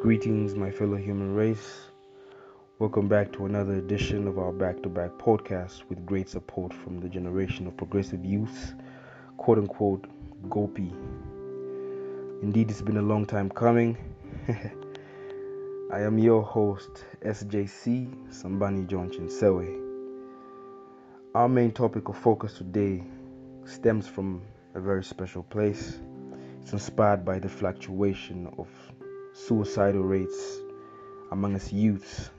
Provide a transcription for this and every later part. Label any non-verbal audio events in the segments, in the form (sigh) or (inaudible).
Greetings, my fellow human race. Welcome back to another edition of our back to back podcast with great support from the generation of progressive youth, quote unquote, Gopi. Indeed, it's been a long time coming. (laughs) I am your host, SJC Sambani Johnson Sewe. Our main topic of focus today stems from a very special place. It's inspired by the fluctuation of suicidal rates among us youths.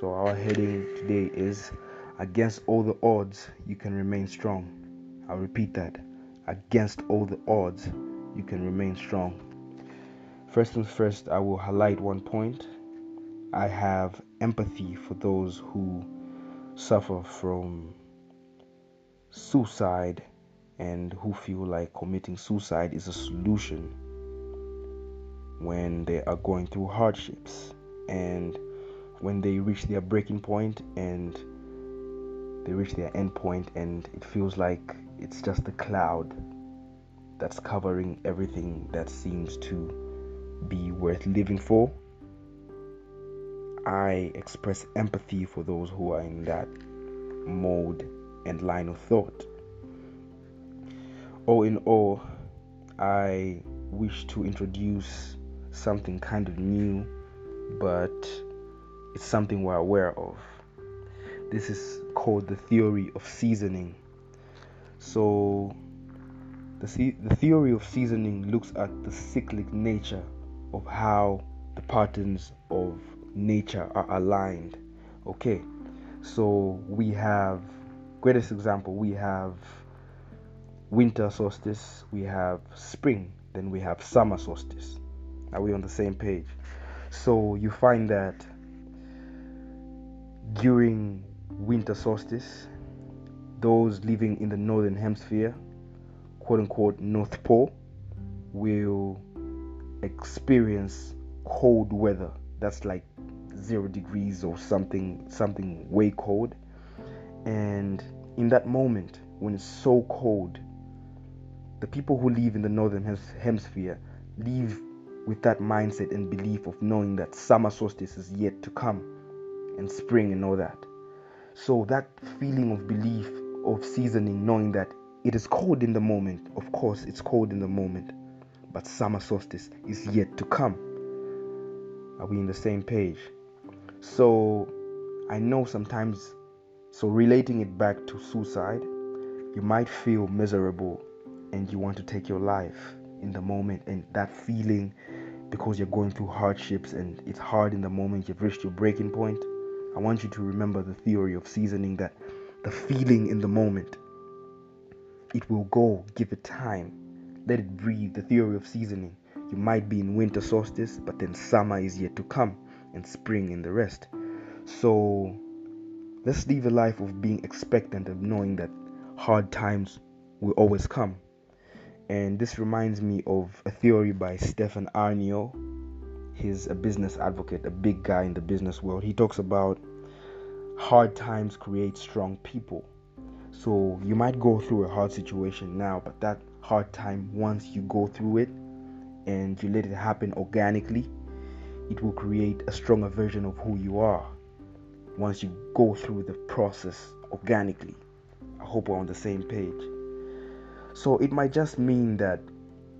So, our heading today is Against all the odds, you can remain strong. I'll repeat that. Against all the odds, you can remain strong. First and first, I will highlight one point. I have empathy for those who suffer from suicide and who feel like committing suicide is a solution when they are going through hardships and when they reach their breaking point and they reach their end point and it feels like it's just a cloud that's covering everything that seems to be worth living for. I express empathy for those who are in that mode and line of thought. All in all, I wish to introduce something kind of new, but it's something we're aware of. This is called the theory of seasoning. So, the, the theory of seasoning looks at the cyclic nature of how the patterns of nature are aligned. Okay, so we have, greatest example, we have winter solstice, we have spring, then we have summer solstice. Are we on the same page? So you find that during winter solstice, those living in the northern hemisphere, quote unquote North Pole, will experience cold weather. That's like zero degrees or something, something way cold. And in that moment, when it's so cold, the people who live in the northern hemisphere live with that mindset and belief of knowing that summer solstice is yet to come and spring and all that. So that feeling of belief of seasoning, knowing that it is cold in the moment, of course it's cold in the moment, but summer solstice is yet to come. Are we in the same page? So I know sometimes, so relating it back to suicide, you might feel miserable and you want to take your life in the moment and that feeling because you're going through hardships and it's hard in the moment you've reached your breaking point i want you to remember the theory of seasoning that the feeling in the moment it will go give it time let it breathe. The theory of seasoning you might be in winter solstice but then summer is yet to come and spring and the rest. So let's live a life of being expectant of knowing that hard times will always come and this reminds me of a theory by Stefan Aarnio. He's a business advocate, a big guy in the business world. He talks about hard times create strong people. So you might go through a hard situation now, but that hard time, once you go through it and you let it happen organically, it will create a stronger version of who you are once you go through the process organically. I hope we're on the same page. So it might just mean that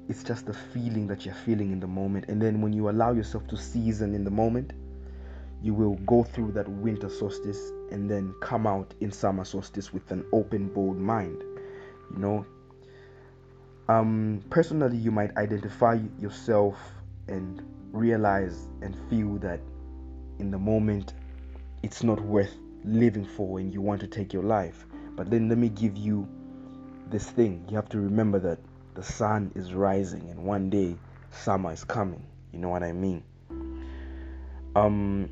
it's just the feeling that you're feeling in the moment. And then when you allow yourself to season in the moment, you will go through that winter solstice and then come out in summer solstice with an open, bold mind. You know, um, personally, you might identify yourself and realize and feel that in the moment it's not worth living for and you want to take your life. But then let me give you this thing, you have to remember that the sun is rising and one day summer is coming. You know what I mean? Um,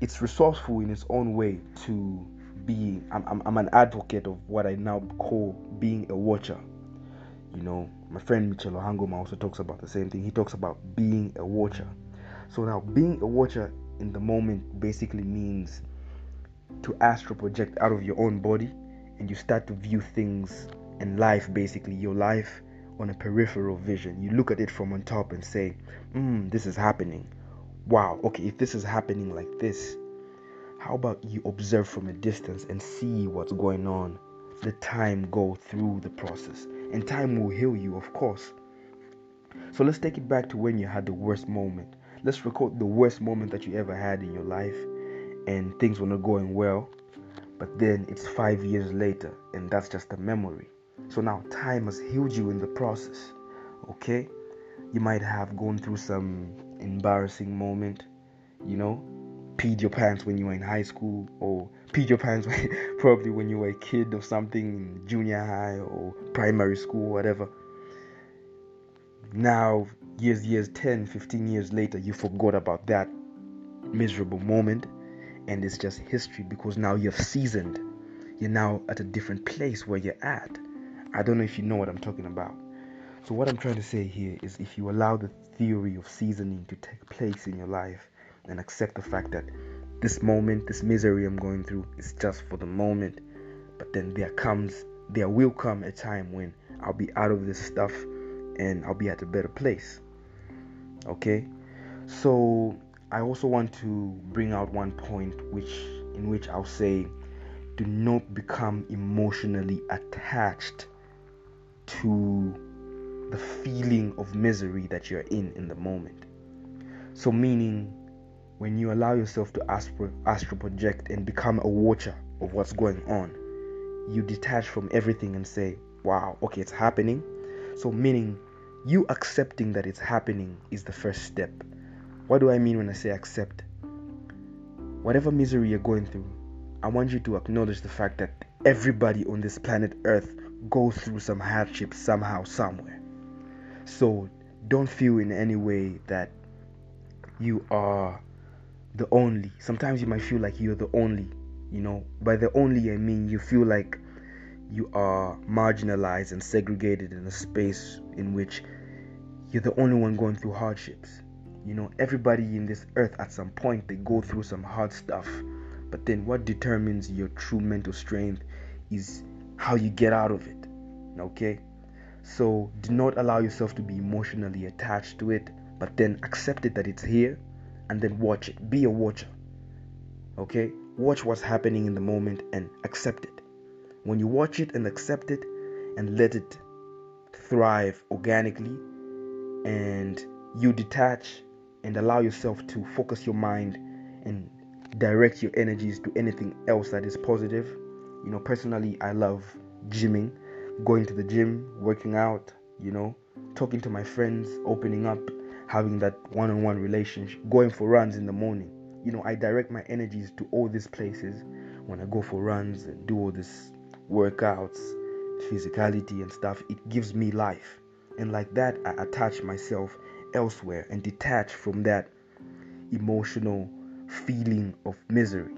it's resourceful in its own way to be. I'm, I'm, I'm an advocate of what I now call being a watcher. You know, my friend Michel Hangoma also talks about the same thing. He talks about being a watcher. So now, being a watcher in the moment basically means to astral project out of your own body and you start to view things and life basically your life on a peripheral vision you look at it from on top and say mm, this is happening wow, okay, if this is happening like this, how about you observe from a distance and see what's going on? The time go through the process, and time will heal you, of course. So let's take it back to when you had the worst moment. Let's record the worst moment that you ever had in your life, and things were not going well. But then it's five years later, and that's just a memory. So now time has healed you in the process. Okay? You might have gone through some embarrassing moment, you know, peed your pants when you were in high school, or peed your pants (laughs) probably when you were a kid or something in junior high or primary school, whatever. Now, years, years, 10, 15 years later, you forgot about that miserable moment, and it's just history because now you've seasoned. You're now at a different place where you're at. I don't know if you know what I'm talking about. So, what I'm trying to say here is if you allow the theory of seasoning to take place in your life and accept the fact that this moment, this misery I'm going through is just for the moment, but then there comes, there will come a time when I'll be out of this stuff and I'll be at a better place. Okay? So, I also want to bring out one point which in which I'll say do not become emotionally attached to the feeling of misery that you're in in the moment. So, meaning when you allow yourself to astro, astro project and become a watcher of what's going on, you detach from everything and say, Wow, okay, it's happening. So, meaning you accepting that it's happening is the first step. What do I mean when I say accept? Whatever misery you're going through, I want you to acknowledge the fact that everybody on this planet Earth goes through some hardship somehow, somewhere. So don't feel in any way that you are the only. Sometimes you might feel like you're the only, you know. By the only, I mean you feel like you are marginalized and segregated in a space in which you're the only one going through hardships. You know, everybody in this earth at some point they go through some hard stuff. But then what determines your true mental strength is how you get out of it. Okay? So do not allow yourself to be emotionally attached to it, but then accept it that it's here and then watch it. Be a watcher. Okay? Watch what's happening in the moment and accept it. When you watch it and accept it and let it thrive organically and you detach and allow yourself to focus your mind and direct your energies to anything else that is positive. You know, personally, I love gymming going to the gym, working out, you know, talking to my friends, opening up, having that one on one relationship, going for runs in the morning. You know, I direct my energies to all these places when I go for runs and do all these workouts, physicality and stuff. It gives me life. And like that, I attach myself elsewhere and detach from that emotional feeling of misery.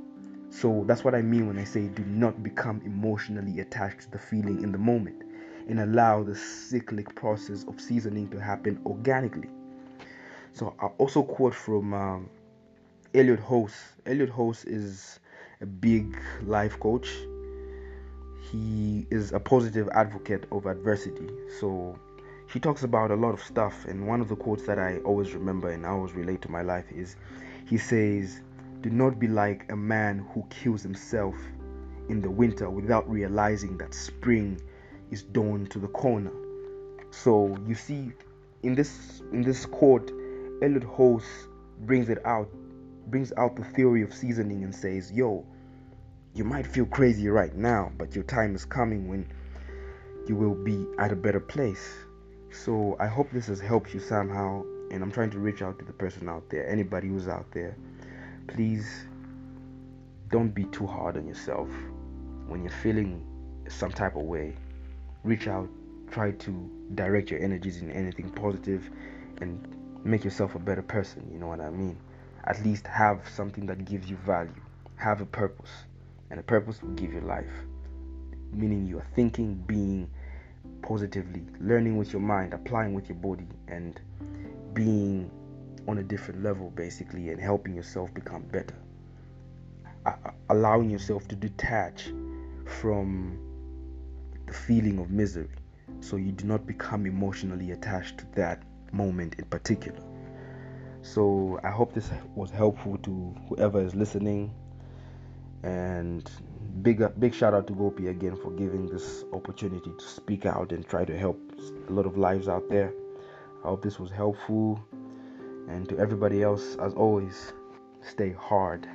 So that's what I mean when I say do not become emotionally attached to the feeling in the moment and allow the cyclic process of seasoning to happen organically. So I also quote from um, Elliot Hulse. Elliot Hulse is a big life coach. He is a positive advocate of adversity. So he talks about a lot of stuff and one of the quotes that I always remember and I always relate to my life is he says do not be like a man who kills himself in the winter without realizing that spring is dawn to the corner. So you see, in this in this quote, Elliot Hulse brings it out, brings out the theory of seasoning and says, "Yo, you might feel crazy right now, but your time is coming when you will be at a better place." So I hope this has helped you somehow, and I'm trying to reach out to the person out there, anybody who's out there please don't be too hard on yourself. When you're feeling some type of way reach out try to direct your energies in anything positive and make yourself a better person you know what i mean? At least have something that gives you value have a purpose and a purpose will give you life. Meaning you are thinking being positively learning with your mind applying with your body and being on a different level basically and helping yourself become better allowing yourself to detach from the feeling of misery so you do not become emotionally attached to that moment in particular So I hope this was helpful to whoever is listening. And big big shout out to Gopi again for giving this opportunity to speak out and try to help a lot of lives out there. I hope this was helpful. And to everybody else, as always, stay hard.